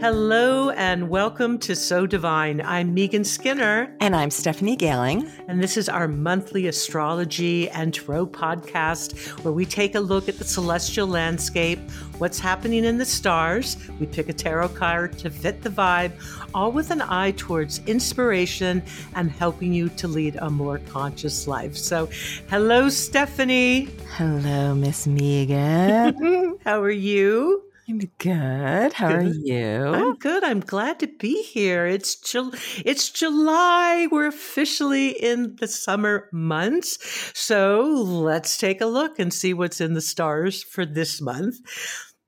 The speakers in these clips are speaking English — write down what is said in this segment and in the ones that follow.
Hello and welcome to So Divine. I'm Megan Skinner. And I'm Stephanie Gailing. And this is our monthly astrology and tarot podcast where we take a look at the celestial landscape, what's happening in the stars. We pick a tarot card to fit the vibe, all with an eye towards inspiration and helping you to lead a more conscious life. So, hello, Stephanie. Hello, Miss Megan. How are you? I'm good. How good. are you? I'm good. I'm glad to be here. It's Ju- it's July. We're officially in the summer months. So let's take a look and see what's in the stars for this month.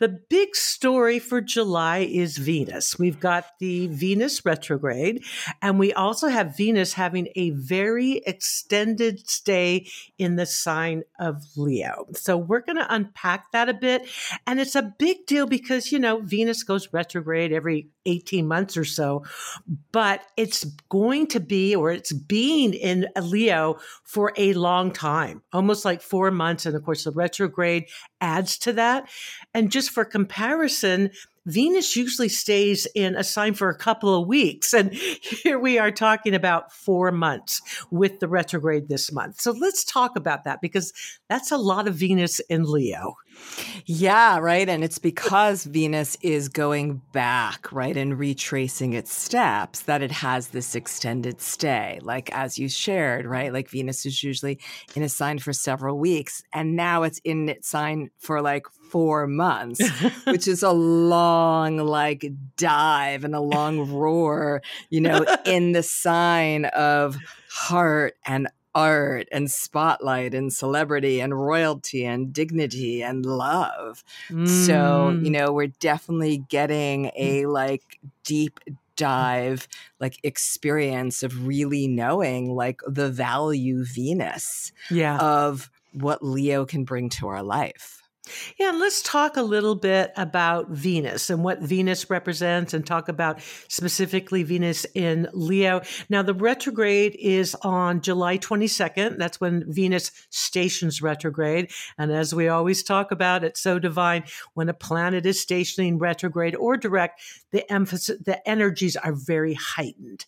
The big story for July is Venus. We've got the Venus retrograde, and we also have Venus having a very extended stay in the sign of Leo. So we're going to unpack that a bit. And it's a big deal because, you know, Venus goes retrograde every 18 months or so, but it's going to be, or it's being in Leo for a long time, almost like four months. And of course, the retrograde adds to that. And just for comparison, Venus usually stays in a sign for a couple of weeks. And here we are talking about four months with the retrograde this month. So let's talk about that because that's a lot of Venus in Leo. Yeah, right. And it's because Venus is going back, right, and retracing its steps that it has this extended stay. Like as you shared, right? Like Venus is usually in a sign for several weeks, and now it's in its sign for like four months, which is a long, like, dive and a long roar, you know, in the sign of heart and art and spotlight and celebrity and royalty and dignity and love. Mm. So, you mm. know, we're definitely getting mm. a like deep dive like experience of really knowing like the value Venus yeah. of what Leo can bring to our life. Yeah, let's talk a little bit about Venus and what Venus represents and talk about specifically Venus in Leo. Now, the retrograde is on July 22nd. That's when Venus stations retrograde. And as we always talk about, it's so divine when a planet is stationing retrograde or direct, the emphasis, the energies are very heightened.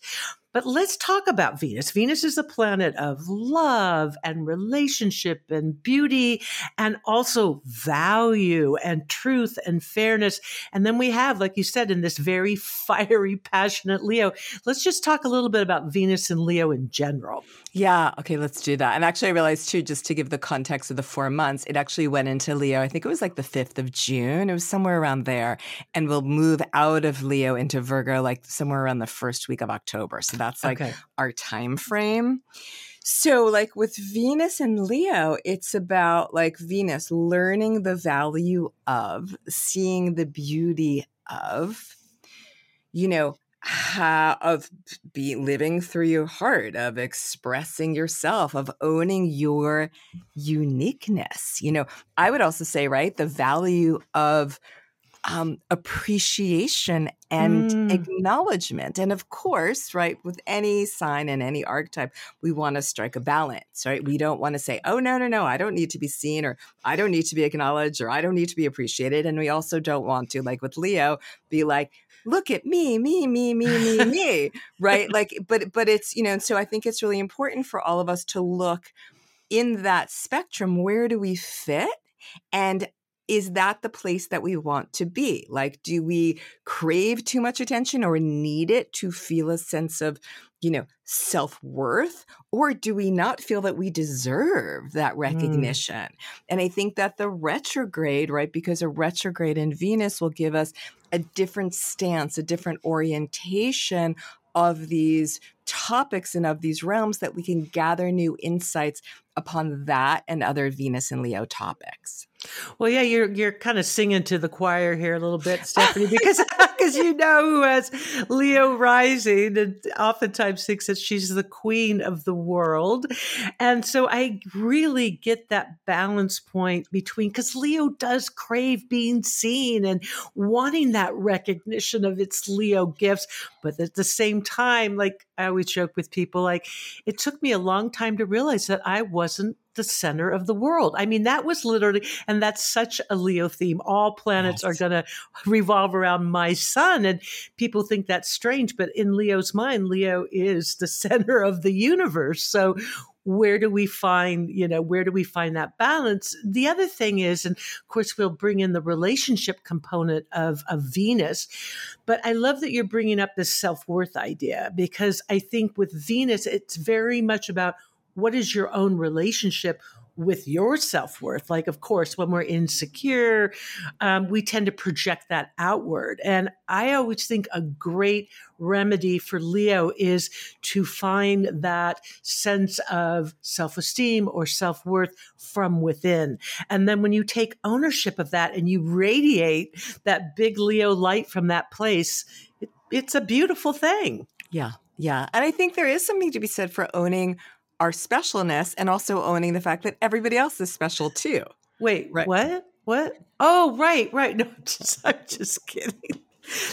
But let's talk about Venus. Venus is a planet of love and relationship and beauty and also value and truth and fairness. And then we have, like you said, in this very fiery, passionate Leo. Let's just talk a little bit about Venus and Leo in general. Yeah. Okay. Let's do that. And actually, I realized too, just to give the context of the four months, it actually went into Leo. I think it was like the 5th of June. It was somewhere around there. And we'll move out of Leo into Virgo like somewhere around the first week of October. So that's like okay. our time frame. So, like with Venus and Leo, it's about like Venus learning the value of, seeing the beauty of, you know, how, of be living through your heart, of expressing yourself, of owning your uniqueness. You know, I would also say, right, the value of um, appreciation and mm. acknowledgement. And of course, right, with any sign and any archetype, we want to strike a balance, right? We don't want to say, oh, no, no, no, I don't need to be seen, or I don't need to be acknowledged, or I don't need to be appreciated. And we also don't want to, like with Leo, be like, look at me, me, me, me, me, me, right? Like, but, but it's, you know, so I think it's really important for all of us to look in that spectrum. Where do we fit? And is that the place that we want to be? Like, do we crave too much attention or need it to feel a sense of, you know, self worth? Or do we not feel that we deserve that mm. recognition? Mm. And I think that the retrograde, right, because a retrograde in Venus will give us a different stance, a different orientation of these topics and of these realms that we can gather new insights upon that and other Venus and Leo topics. Well, yeah, you're you're kind of singing to the choir here a little bit, Stephanie, because because you know who has Leo rising and oftentimes thinks that she's the queen of the world, and so I really get that balance point between because Leo does crave being seen and wanting that recognition of its Leo gifts, but at the same time, like I always joke with people, like it took me a long time to realize that I wasn't the center of the world. I mean, that was literally, and that's such a Leo theme. All planets yes. are going to revolve around my sun. And people think that's strange, but in Leo's mind, Leo is the center of the universe. So where do we find you know where do we find that balance? The other thing is and of course we'll bring in the relationship component of, of venus but i love that you're bringing up this self-worth idea because i think with venus it's very much about what is your own relationship with your self worth. Like, of course, when we're insecure, um, we tend to project that outward. And I always think a great remedy for Leo is to find that sense of self esteem or self worth from within. And then when you take ownership of that and you radiate that big Leo light from that place, it, it's a beautiful thing. Yeah. Yeah. And I think there is something to be said for owning our specialness and also owning the fact that everybody else is special too. Wait, right. what? What? Oh, right, right. No, just, I'm just kidding.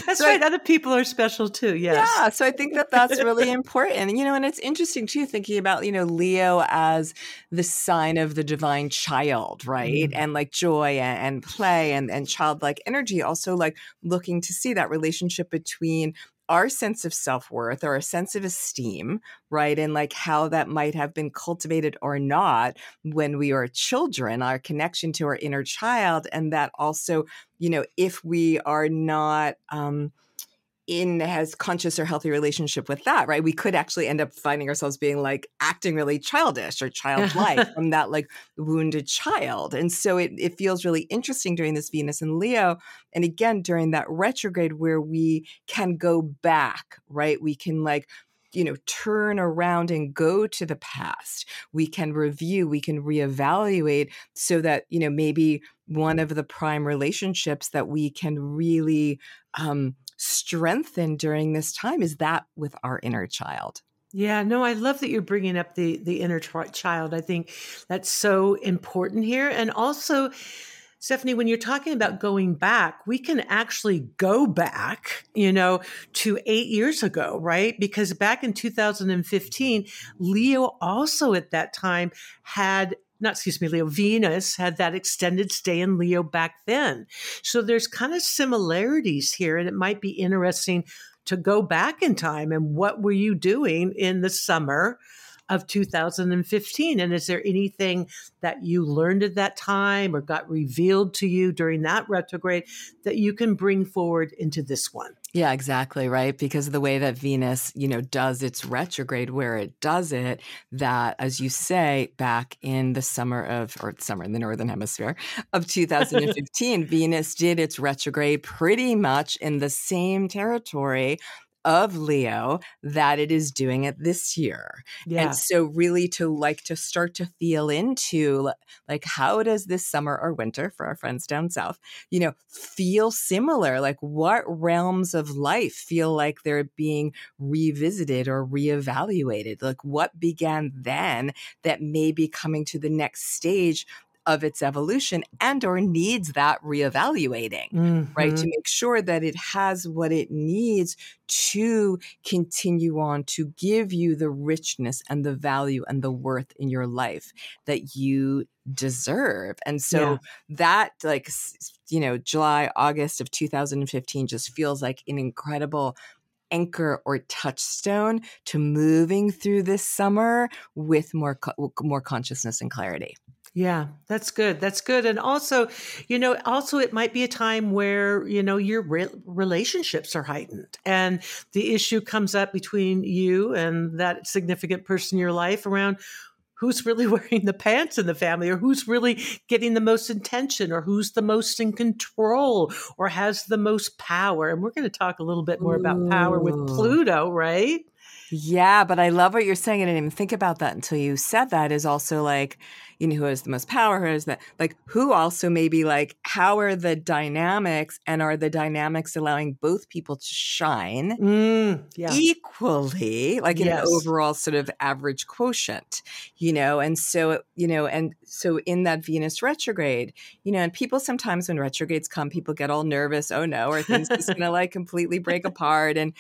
That's so right. I, Other people are special too. Yes. Yeah. So I think that that's really important. You know, and it's interesting too, thinking about, you know, Leo as the sign of the divine child, right? Mm. And like joy and, and play and, and childlike energy, also like looking to see that relationship between our sense of self-worth or a sense of esteem right and like how that might have been cultivated or not when we are children our connection to our inner child and that also you know if we are not um in has conscious or healthy relationship with that, right? We could actually end up finding ourselves being like acting really childish or childlike from that like wounded child. And so it, it feels really interesting during this Venus and Leo. And again, during that retrograde where we can go back, right? We can like you know turn around and go to the past we can review we can reevaluate so that you know maybe one of the prime relationships that we can really um, strengthen during this time is that with our inner child. Yeah, no, I love that you're bringing up the the inner child. I think that's so important here, and also. Stephanie, when you're talking about going back, we can actually go back, you know, to eight years ago, right? Because back in 2015, Leo also at that time had not excuse me, Leo, Venus had that extended stay in Leo back then. So there's kind of similarities here, and it might be interesting to go back in time and what were you doing in the summer of 2015? And is there anything that you learned at that time or got revealed to you during that retrograde that you can bring forward into this one? Yeah, exactly, right? Because of the way that Venus, you know, does its retrograde where it does it, that as you say, back in the summer of or summer in the northern hemisphere of 2015, Venus did its retrograde pretty much in the same territory of Leo that it is doing it this year. Yeah. And so really to like to start to feel into like how does this summer or winter for our friends down south, you know, feel similar? Like what realms of life feel like they're being revisited or reevaluated? Like what began then that may be coming to the next stage of its evolution and or needs that reevaluating mm-hmm. right to mm-hmm. make sure that it has what it needs to continue on to give you the richness and the value and the worth in your life that you deserve and so yeah. that like you know july august of 2015 just feels like an incredible anchor or touchstone to moving through this summer with more more consciousness and clarity yeah, that's good. That's good. And also, you know, also it might be a time where, you know, your re- relationships are heightened and the issue comes up between you and that significant person in your life around who's really wearing the pants in the family or who's really getting the most attention or who's the most in control or has the most power. And we're going to talk a little bit more about power with Pluto, right? Yeah, but I love what you're saying. I didn't even think about that until you said that is also like, you know, who has the most power, who has that, like, who also maybe like, how are the dynamics and are the dynamics allowing both people to shine mm, yeah. equally, like in yes. an overall sort of average quotient, you know? And so, you know, and so in that Venus retrograde, you know, and people sometimes when retrogrades come, people get all nervous. Oh no, are things just gonna like completely break apart? And,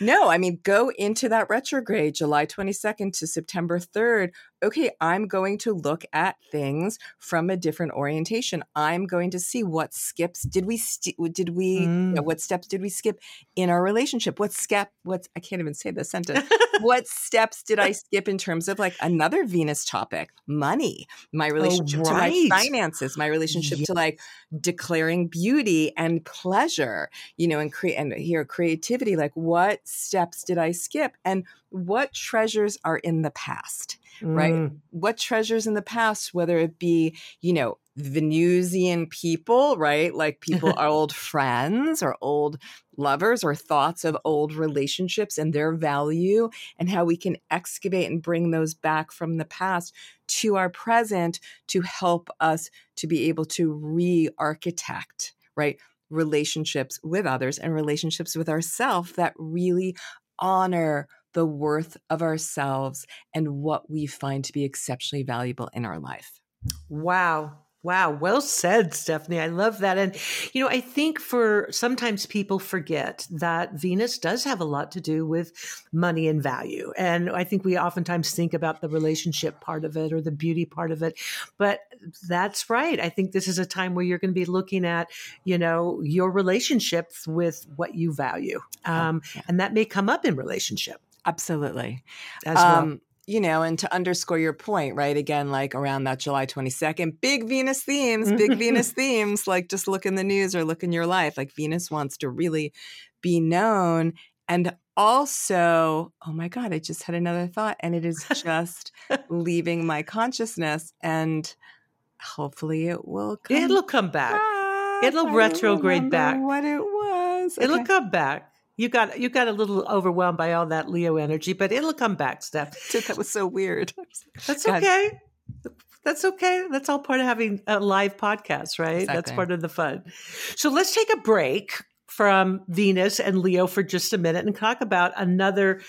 no, I mean, go into that retrograde, July 22nd to September 3rd. Okay, I'm going to look at things from a different orientation. I'm going to see what skips did we st- did we mm. you know, what steps did we skip in our relationship? What step what's I can't even say the sentence. what steps did I skip in terms of like another Venus topic, money, my oh, relationship oh, right. to my finances, my relationship to like declaring beauty and pleasure, you know, and create and here creativity. Like what steps did I skip? And what treasures are in the past, mm. right? What treasures in the past, whether it be, you know, Venusian people, right? Like people are old friends or old lovers or thoughts of old relationships and their value and how we can excavate and bring those back from the past to our present to help us to be able to re architect, right? Relationships with others and relationships with ourselves that really honor the worth of ourselves and what we find to be exceptionally valuable in our life. Wow. Wow, well said, Stephanie. I love that. And, you know, I think for sometimes people forget that Venus does have a lot to do with money and value. And I think we oftentimes think about the relationship part of it or the beauty part of it. But that's right. I think this is a time where you're going to be looking at, you know, your relationships with what you value. Oh, um. And that may come up in relationship. Absolutely. As well. Um, you know, and to underscore your point, right? Again, like around that July 22nd, big Venus themes, big Venus themes, like just look in the news or look in your life. Like Venus wants to really be known. And also, oh my God, I just had another thought, and it is just leaving my consciousness. And hopefully it will come It'll come back. back. It'll retrograde back. What it was. Okay. It'll come back. You got you got a little overwhelmed by all that Leo energy, but it'll come back, Steph. That was so weird. That's okay. That's okay. That's all part of having a live podcast, right? Exactly. That's part of the fun. So let's take a break from Venus and Leo for just a minute and talk about another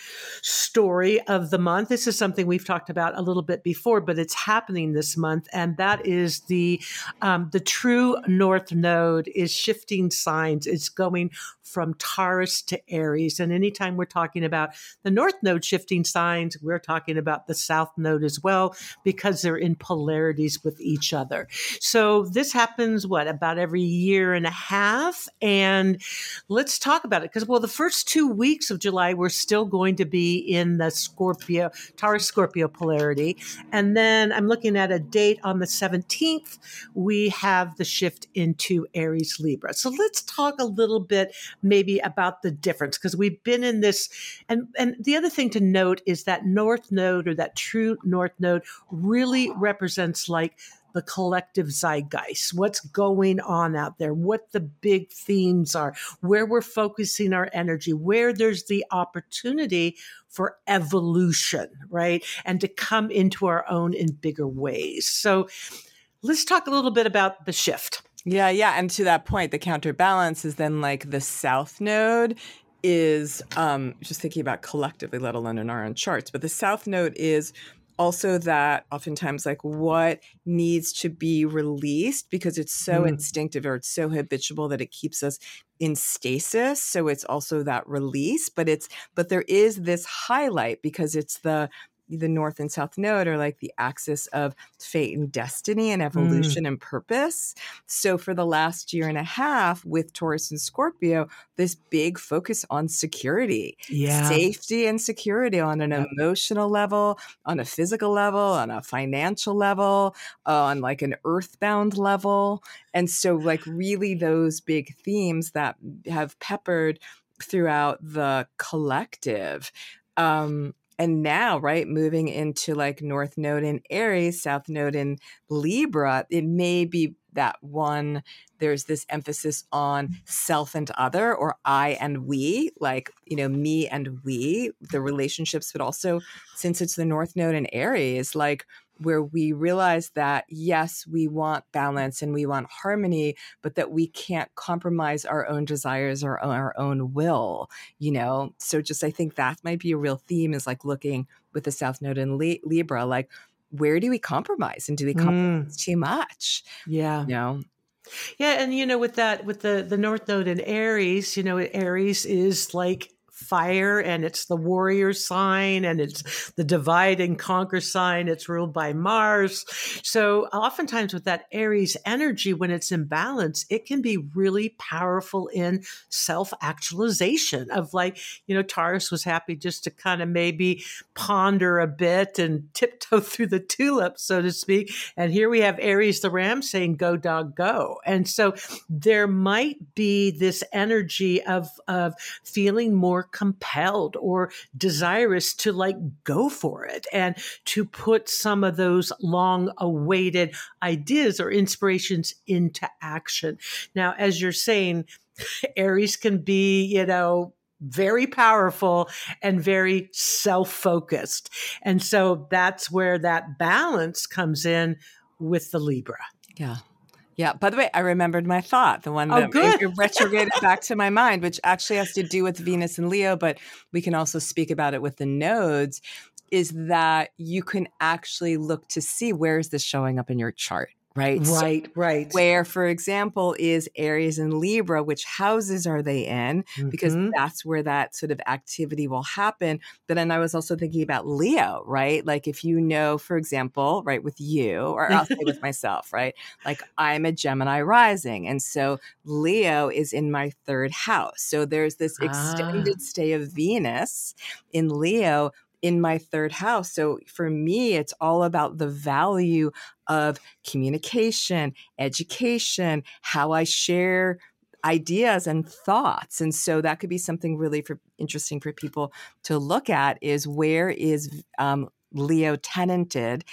story of the month. This is something we've talked about a little bit before, but it's happening this month, and that is the um, the true North Node is shifting signs. It's going from Taurus to Aries, and anytime we're talking about the North Node shifting signs, we're talking about the South Node as well because they're in polarities with each other. So this happens what about every year and a half, and let's talk about it because, well, the first two weeks of July, we're still going to be in the Scorpio, Taurus Scorpio polarity. And then I'm looking at a date on the 17th, we have the shift into Aries Libra. So let's talk a little bit maybe about the difference because we've been in this. And, and the other thing to note is that North Node or that true North Node really represents like the collective zeitgeist, what's going on out there, what the big themes are, where we're focusing our energy, where there's the opportunity for evolution, right? And to come into our own in bigger ways. So let's talk a little bit about the shift. Yeah, yeah. And to that point, the counterbalance is then like the south node is um just thinking about collectively, let alone in our own charts, but the south node is also that oftentimes like what needs to be released because it's so mm. instinctive or it's so habitual that it keeps us in stasis so it's also that release but it's but there is this highlight because it's the the north and south node are like the axis of fate and destiny and mm. evolution mm. and purpose. So for the last year and a half with Taurus and Scorpio, this big focus on security, yeah. safety and security on an yeah. emotional level, on a physical level, on a financial level, on like an earthbound level. And so like really those big themes that have peppered throughout the collective um and now right moving into like north node in aries south node in libra it may be that one there's this emphasis on self and other or i and we like you know me and we the relationships but also since it's the north node in aries like where we realize that yes, we want balance and we want harmony, but that we can't compromise our own desires or our own will, you know? So just I think that might be a real theme is like looking with the South Node in Libra, like where do we compromise and do we compromise mm. too much? Yeah. You know? Yeah, and you know, with that, with the the North Node in Aries, you know, Aries is like fire and it's the warrior sign and it's the divide and conquer sign. It's ruled by Mars. So oftentimes with that Aries energy, when it's in balance, it can be really powerful in self actualization of like, you know, Taurus was happy just to kind of maybe ponder a bit and tiptoe through the tulips, so to speak. And here we have Aries the ram saying, go dog, go. And so there might be this energy of, of feeling more compelled or desirous to like go for it and to put some of those long awaited ideas or inspirations into action. Now, as you're saying, Aries can be, you know, very powerful and very self focused. And so that's where that balance comes in with the Libra. Yeah. Yeah. By the way, I remembered my thought, the one oh, that good. retrograded back to my mind, which actually has to do with Venus and Leo, but we can also speak about it with the nodes, is that you can actually look to see where is this showing up in your chart right? Right, so right. Where, for example, is Aries and Libra, which houses are they in? Mm-hmm. Because that's where that sort of activity will happen. But then I was also thinking about Leo, right? Like if you know, for example, right, with you, or I'll say with myself, right? Like I'm a Gemini rising. And so Leo is in my third house. So there's this extended ah. stay of Venus in Leo in my third house. So for me, it's all about the value of communication, education, how I share ideas and thoughts. And so that could be something really for interesting for people to look at is where is um, Leo tenanted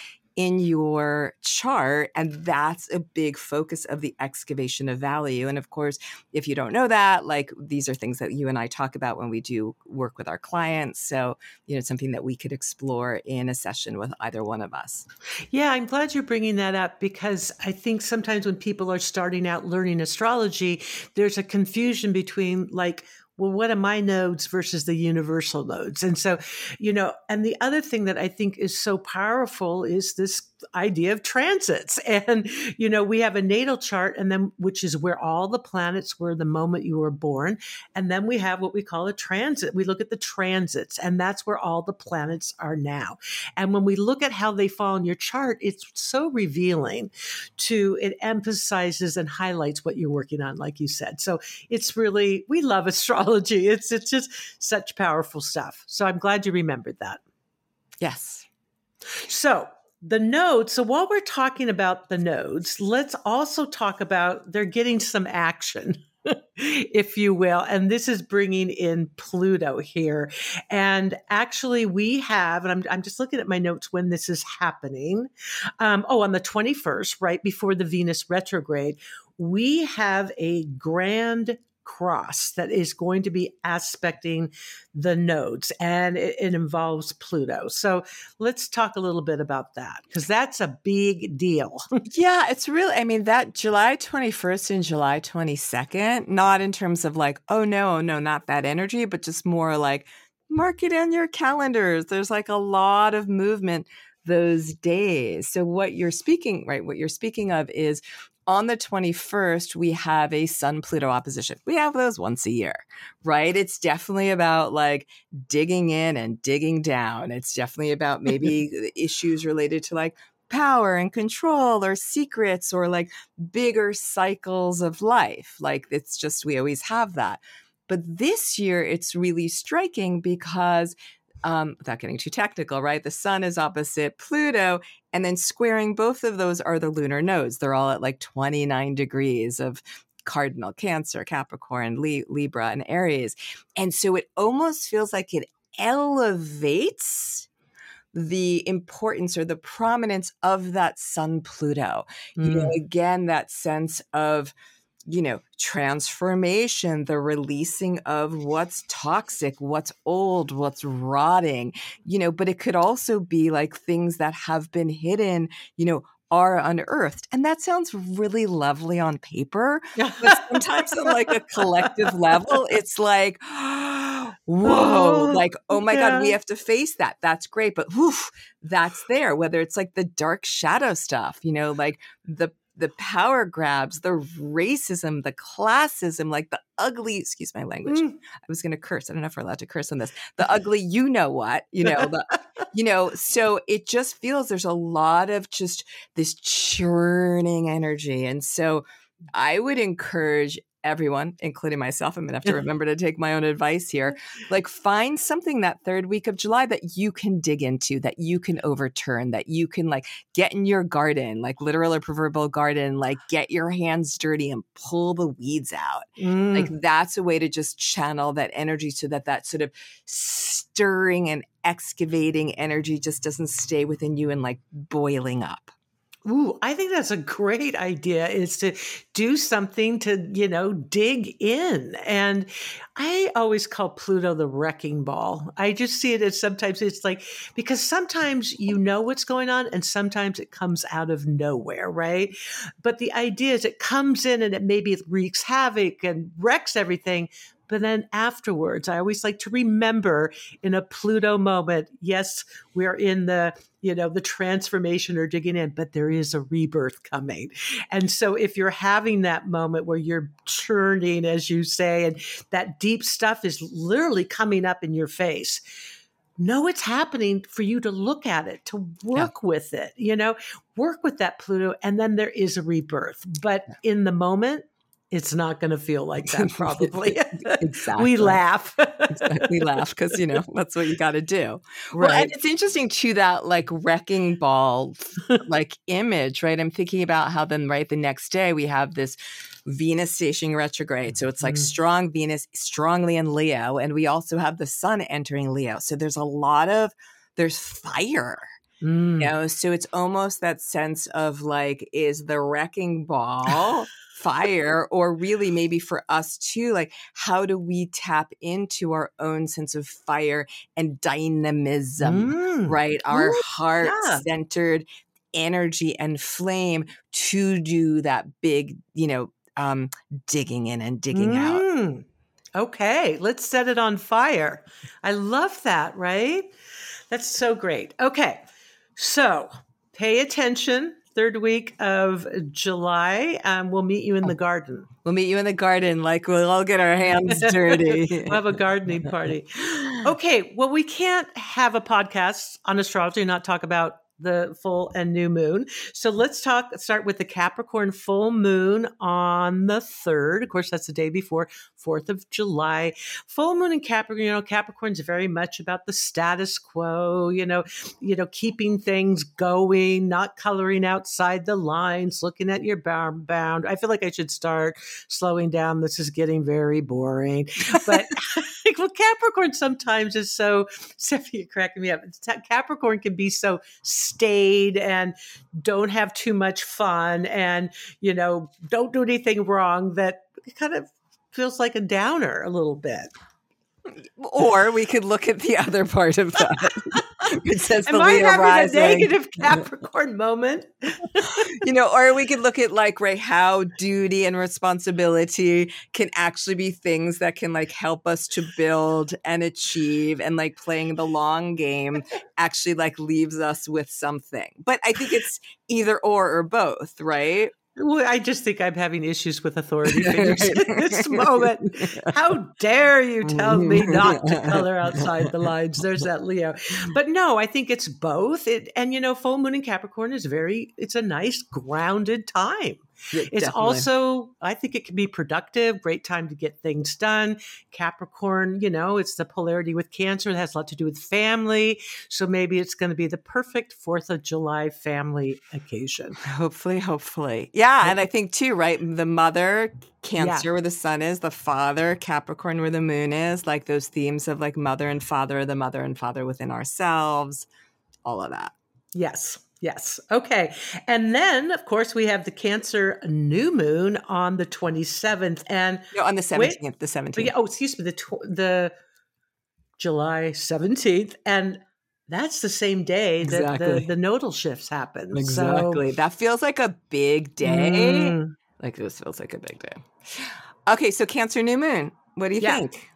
in your chart. And that's a big focus of the excavation of value. And of course, if you don't know that, like these are things that you and I talk about when we do work with our clients. So, you know, something that we could explore in a session with either one of us. Yeah, I'm glad you're bringing that up because I think sometimes when people are starting out learning astrology, there's a confusion between like, well, what are my nodes versus the universal nodes? And so, you know, and the other thing that I think is so powerful is this idea of transits. And, you know, we have a natal chart and then, which is where all the planets were the moment you were born. And then we have what we call a transit. We look at the transits and that's where all the planets are now. And when we look at how they fall in your chart, it's so revealing to, it emphasizes and highlights what you're working on, like you said. So it's really, we love astrology. It's, it's just such powerful stuff. So I'm glad you remembered that. Yes. So the nodes. So while we're talking about the nodes, let's also talk about they're getting some action. if you will. And this is bringing in Pluto here. And actually, we have, and I'm, I'm just looking at my notes when this is happening. Um, oh, on the 21st, right before the Venus retrograde, we have a grand cross that is going to be aspecting the nodes and it, it involves Pluto. So let's talk a little bit about that because that's a big deal. yeah, it's really, I mean, that July 21st and July 22nd, not in terms of like, oh no, oh, no, not that energy, but just more like mark it on your calendars. There's like a lot of movement those days. So what you're speaking, right, what you're speaking of is on the 21st, we have a Sun Pluto opposition. We have those once a year, right? It's definitely about like digging in and digging down. It's definitely about maybe issues related to like power and control or secrets or like bigger cycles of life. Like it's just, we always have that. But this year, it's really striking because um, without getting too technical, right? The sun is opposite Pluto, and then squaring both of those are the lunar nodes. They're all at like 29 degrees of cardinal Cancer, Capricorn, Libra, and Aries. And so it almost feels like it elevates the importance or the prominence of that sun Pluto. Mm. You know, mm. again, that sense of you know, transformation, the releasing of what's toxic, what's old, what's rotting, you know, but it could also be like things that have been hidden, you know, are unearthed. And that sounds really lovely on paper. But sometimes on like a collective level, it's like, whoa, oh, like, oh my yeah. God, we have to face that. That's great. But whew, that's there, whether it's like the dark shadow stuff, you know, like the the power grabs, the racism, the classism, like the ugly, excuse my language. Mm. I was going to curse. I don't know if we're allowed to curse on this. The ugly, you know what, you know, the, you know, so it just feels there's a lot of just this churning energy. And so I would encourage everyone, including myself, I'm gonna have to remember to take my own advice here. Like, find something that third week of July that you can dig into, that you can overturn, that you can like get in your garden, like literal or proverbial garden, like get your hands dirty and pull the weeds out. Mm. Like, that's a way to just channel that energy so that that sort of stirring and excavating energy just doesn't stay within you and like boiling up. Ooh, I think that's a great idea is to do something to, you know, dig in. And I always call Pluto the wrecking ball. I just see it as sometimes it's like, because sometimes you know what's going on and sometimes it comes out of nowhere, right? But the idea is it comes in and it maybe wreaks havoc and wrecks everything, but then afterwards, I always like to remember in a Pluto moment, yes, we're in the, you know, the transformation or digging in, but there is a rebirth coming. And so if you're having that moment where you're churning, as you say, and that deep stuff is literally coming up in your face, know it's happening for you to look at it, to work yeah. with it, you know, work with that Pluto, and then there is a rebirth. But in the moment, it's not going to feel like that probably. Exactly. we laugh we laugh because you know that's what you got to do. Right well, and it's interesting too that like wrecking ball like image right? I'm thinking about how then right the next day we have this venus stationing retrograde so it's like mm-hmm. strong venus strongly in leo and we also have the sun entering leo so there's a lot of there's fire Mm. You know, so it's almost that sense of like, is the wrecking ball fire or really maybe for us too like how do we tap into our own sense of fire and dynamism mm. right? Our heart centered energy and flame to do that big you know um digging in and digging mm. out okay let's set it on fire. I love that right? That's so great. Okay so pay attention third week of July. Um, we'll meet you in the garden. We'll meet you in the garden. Like we'll all get our hands dirty. we'll have a gardening party. Okay. Well, we can't have a podcast on astrology and not talk about the full and new moon. So let's talk, start with the Capricorn full moon on the 3rd. Of course, that's the day before 4th of July. Full moon in Capricorn, you know, Capricorn's very much about the status quo, you know, you know, keeping things going, not coloring outside the lines, looking at your bound bound. I feel like I should start slowing down. This is getting very boring. But well, Capricorn sometimes is so Stephanie cracking me up. Capricorn can be so staid and don't have too much fun and, you know, don't do anything wrong that kind of feels like a downer a little bit. Or we could look at the other part of that. it says Am the I Leo having rising. a negative Capricorn moment? you know, or we could look at like right how duty and responsibility can actually be things that can like help us to build and achieve, and like playing the long game actually like leaves us with something. But I think it's either or or both, right? Well, I just think I'm having issues with authority figures at this moment. How dare you tell me not to mm-hmm. color outside the lines? There's that Leo. But no, I think it's both. It, and you know, full moon in Capricorn is very, it's a nice grounded time. Yeah, it's definitely. also, I think it can be productive, great time to get things done. Capricorn, you know, it's the polarity with Cancer. It has a lot to do with family. So maybe it's going to be the perfect 4th of July family occasion. Hopefully, hopefully. Yeah. And I think too, right? The mother, Cancer, yeah. where the sun is, the father, Capricorn, where the moon is, like those themes of like mother and father, the mother and father within ourselves, all of that. Yes. Yes. Okay. And then, of course, we have the Cancer new moon on the 27th. And no, on the 17th. Wait, the 17th. Oh, excuse me. The, tw- the July 17th. And that's the same day that the, the nodal shifts happen. Exactly. So, that feels like a big day. Mm. Like this feels like a big day. Okay. So, Cancer new moon. What do you yeah. think?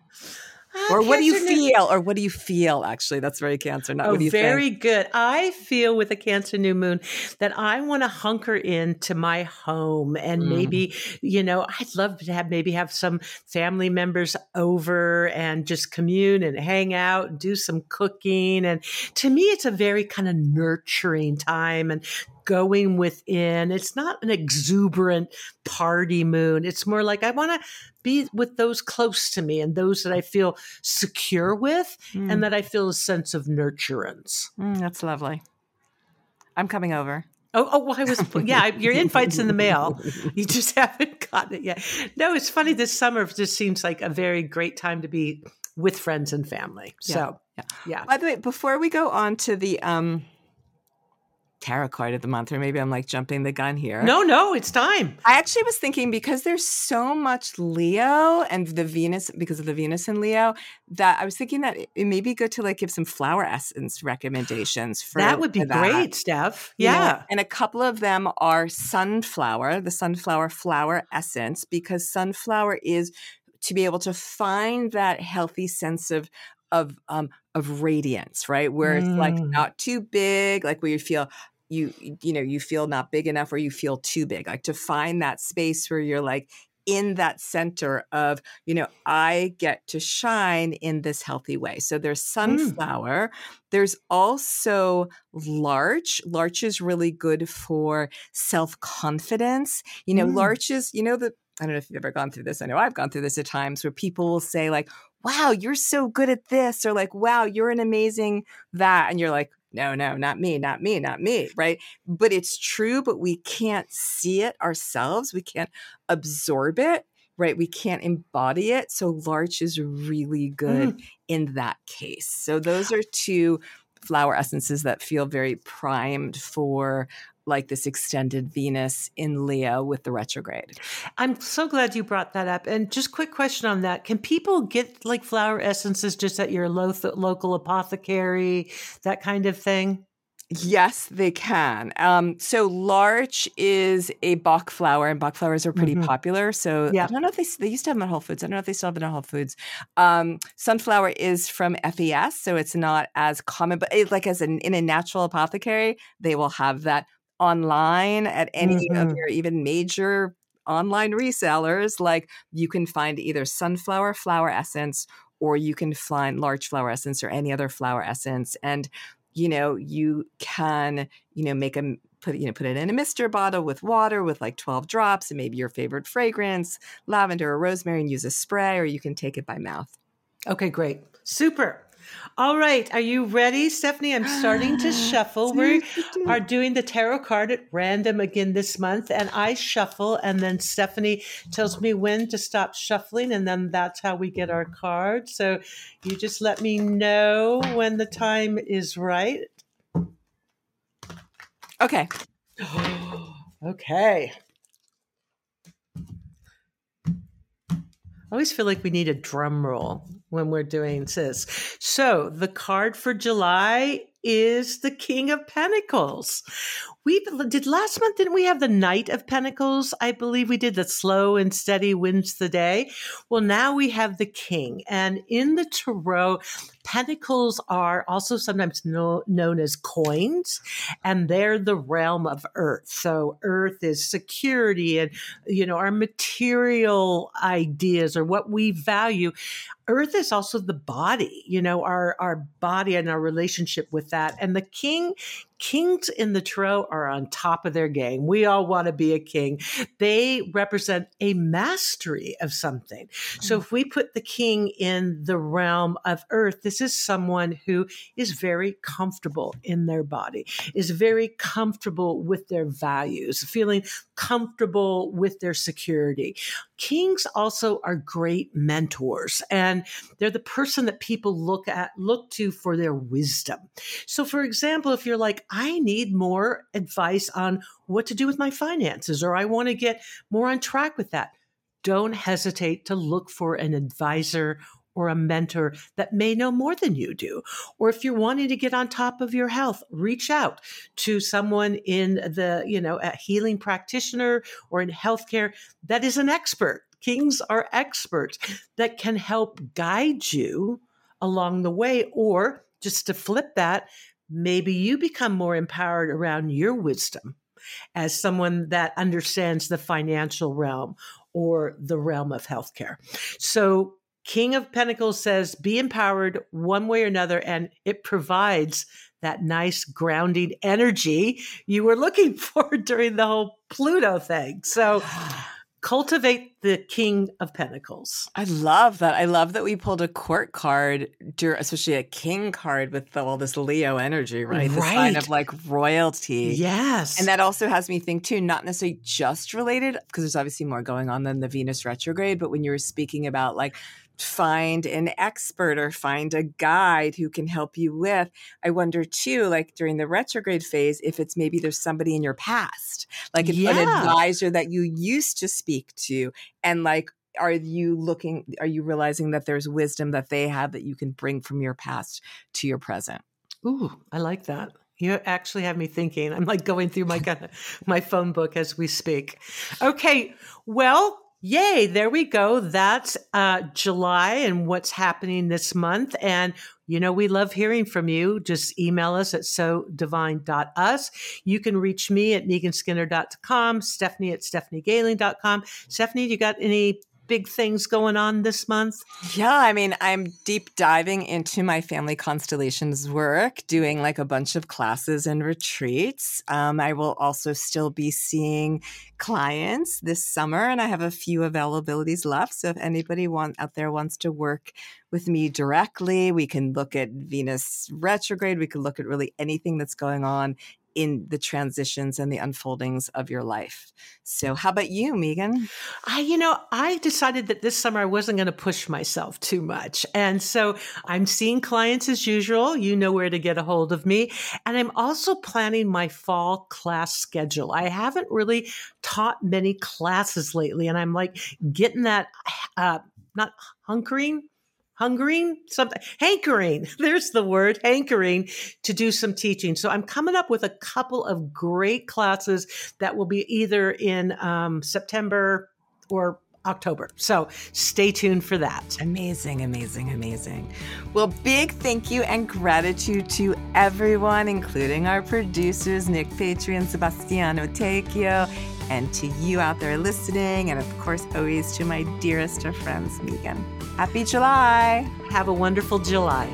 Or what do you feel? Or what do you feel? Actually, that's very Cancer. Not oh, what do you very think? good. I feel with a Cancer new moon that I want to hunker into my home and Mm. maybe, you know, I'd love to have maybe have some family members over and just commune and hang out and do some cooking. And to me, it's a very kind of nurturing time and going within. It's not an exuberant party moon. It's more like I want to be with those close to me and those that I feel secure with Mm. and that I feel a sense of nurturance. Mm, that's lovely. I'm coming over. Oh, oh, well, I was, yeah, your invite's in the mail. You just haven't gotten it yet. No, it's funny. This summer just seems like a very great time to be with friends and family. So, yeah. yeah. By the way, before we go on to the um tarot card of the month, or maybe I'm like jumping the gun here. No, no, it's time. I actually was thinking because there's so much Leo and the Venus, because of the Venus and Leo, that I was thinking that it, may be good to like give some flower essence recommendations for that would be that. great, Steph. You know, Yeah. and a couple of them are sunflower, the sunflower flower essence, because sunflower is to be able to find that healthy sense of of um of radiance, right? Where it's like Mm. not too big, like where you feel you you know you feel not big enough or you feel too big like to find that space where you're like in that center of you know i get to shine in this healthy way. So there's sunflower there's also larch. Larch is really good for self-confidence. You know Mm. larch is you know the i don't know if you've ever gone through this i know i've gone through this at times where people will say like wow you're so good at this or like wow you're an amazing that and you're like no no not me not me not me right? But it's true but we can't see it ourselves we can't absorb it right? We can't embody it so larch is really good mm. in that case. So those are two flower essences that feel very primed for like this extended venus in leo with the retrograde I'm so glad you brought that up. And just quick question on that. Can people get like flower essences just at your lo- local apothecary, that kind of thing? Yes, they can. Um, so larch is a Bach flower, and Bach flowers are pretty Mhm. popular. So Yeah. I don't know if they they used to have them at Whole Foods. I don't know if they still have them at Whole Foods. Um, sunflower is from FES, so it's not as common, but it, like as an in a natural apothecary, they will have that online at any of Mhm. your even major online resellers. Like you can find either sunflower flower essence or you can find larch flower essence or any other flower essence and you know you can you know make a put you know put it in a mister bottle with water with like 12 drops and maybe your favorite fragrance lavender or rosemary and use a spray or you can take it by mouth Okay, great. Super. All right. Are you ready, Stephanie? I'm starting to shuffle. We are doing the tarot card at random again this month, and I shuffle, and then Stephanie tells me when to stop shuffling, and then that's how we get our card. So you just let me know when the time is right. okay okay. I always feel like we need a drum roll when we're doing this. So the card for July is the King of Pentacles. We did last month, didn't we have the Knight of Pentacles? I believe we did the slow and steady wins the day. Well, now we have the King. And in the Tarot, Pentacles are also sometimes know, known as coins, and they're the realm of Earth. So Earth is security and, you know, our material ideas or what we value. Earth is also the body, you know, our, our body and our relationship with that. And the king, kings in the tarot are on top of their game. We all want to be a king. They represent a mastery of something. So mm. if we put the king in the realm of earth, this is someone who is very comfortable in their body, is very comfortable with their values, feeling comfortable with their security. Kings also are great mentors and they're the person that people look at look to for their wisdom. So for example, if you're like I need more advice on what to do with my finances or I want to get more on track with that, don't hesitate to look for an advisor or a mentor that may know more than you do. Or if you're wanting to get on top of your health, reach out to someone in the, you know, a healing practitioner or in healthcare that is an expert Kings are experts that can help guide you along the way. Or just to flip that, maybe you become more empowered around your wisdom as someone that understands the financial realm or the realm of healthcare. So, King of Pentacles says, be empowered one way or another, and it provides that nice grounding energy you were looking for during the whole Pluto thing. So, cultivate the king of pentacles. I love that. I love that we pulled a court card especially a king card with all this leo energy right, right. the sign of like royalty. Yes. And that also has me think too not necessarily just related because there's obviously more going on than the venus retrograde but when you were speaking about like find an expert or find a guide who can help you with. I wonder too, like during the retrograde phase, if it's maybe there's somebody in your past, like yeah. an advisor that you used to speak to, and like, are you looking, are you realizing that there's wisdom that they have that you can bring from your past to your present? Ooh, I like that. You actually have me thinking. I'm like going through my my phone book as we speak. Okay, well, Yay, there we go. That's uh, July and what's happening this month. And, you know, we love hearing from you. Just email us at so divine.us. You can reach me at meganskinner.com, Stephanie at stephaniegailing.com. Stephanie, you got any big things going on this month? Yeah, I mean, I'm deep diving into my family constellations work, doing like a bunch of classes and retreats. Um, I will also still be seeing clients this summer, and I have a few availabilities left. So if anybody want out there wants to work with me directly, we can look at Venus retrograde. We can look at really anything that's going on in the transitions and the unfoldings of your life. So, how about you, Megan? I, you know, I decided that this summer I wasn't going to push myself too much. And so I'm seeing clients as usual. You know where to get a hold of me. And I'm also planning my fall class schedule. I haven't really taught many classes lately. And I'm like getting that, uh, not hunkering, hungering something hankering there's the word hankering to do some teaching so i'm coming up with a couple of great classes that will be either in um, september or October. So stay tuned for that. Amazing, amazing, amazing. Well, big thank you and gratitude to everyone, including our producers, Nick Patri and Sebastiano Tecchio, and to you out there listening, and of course, always to my dearest of friends, Megan. Happy July! Have a wonderful July.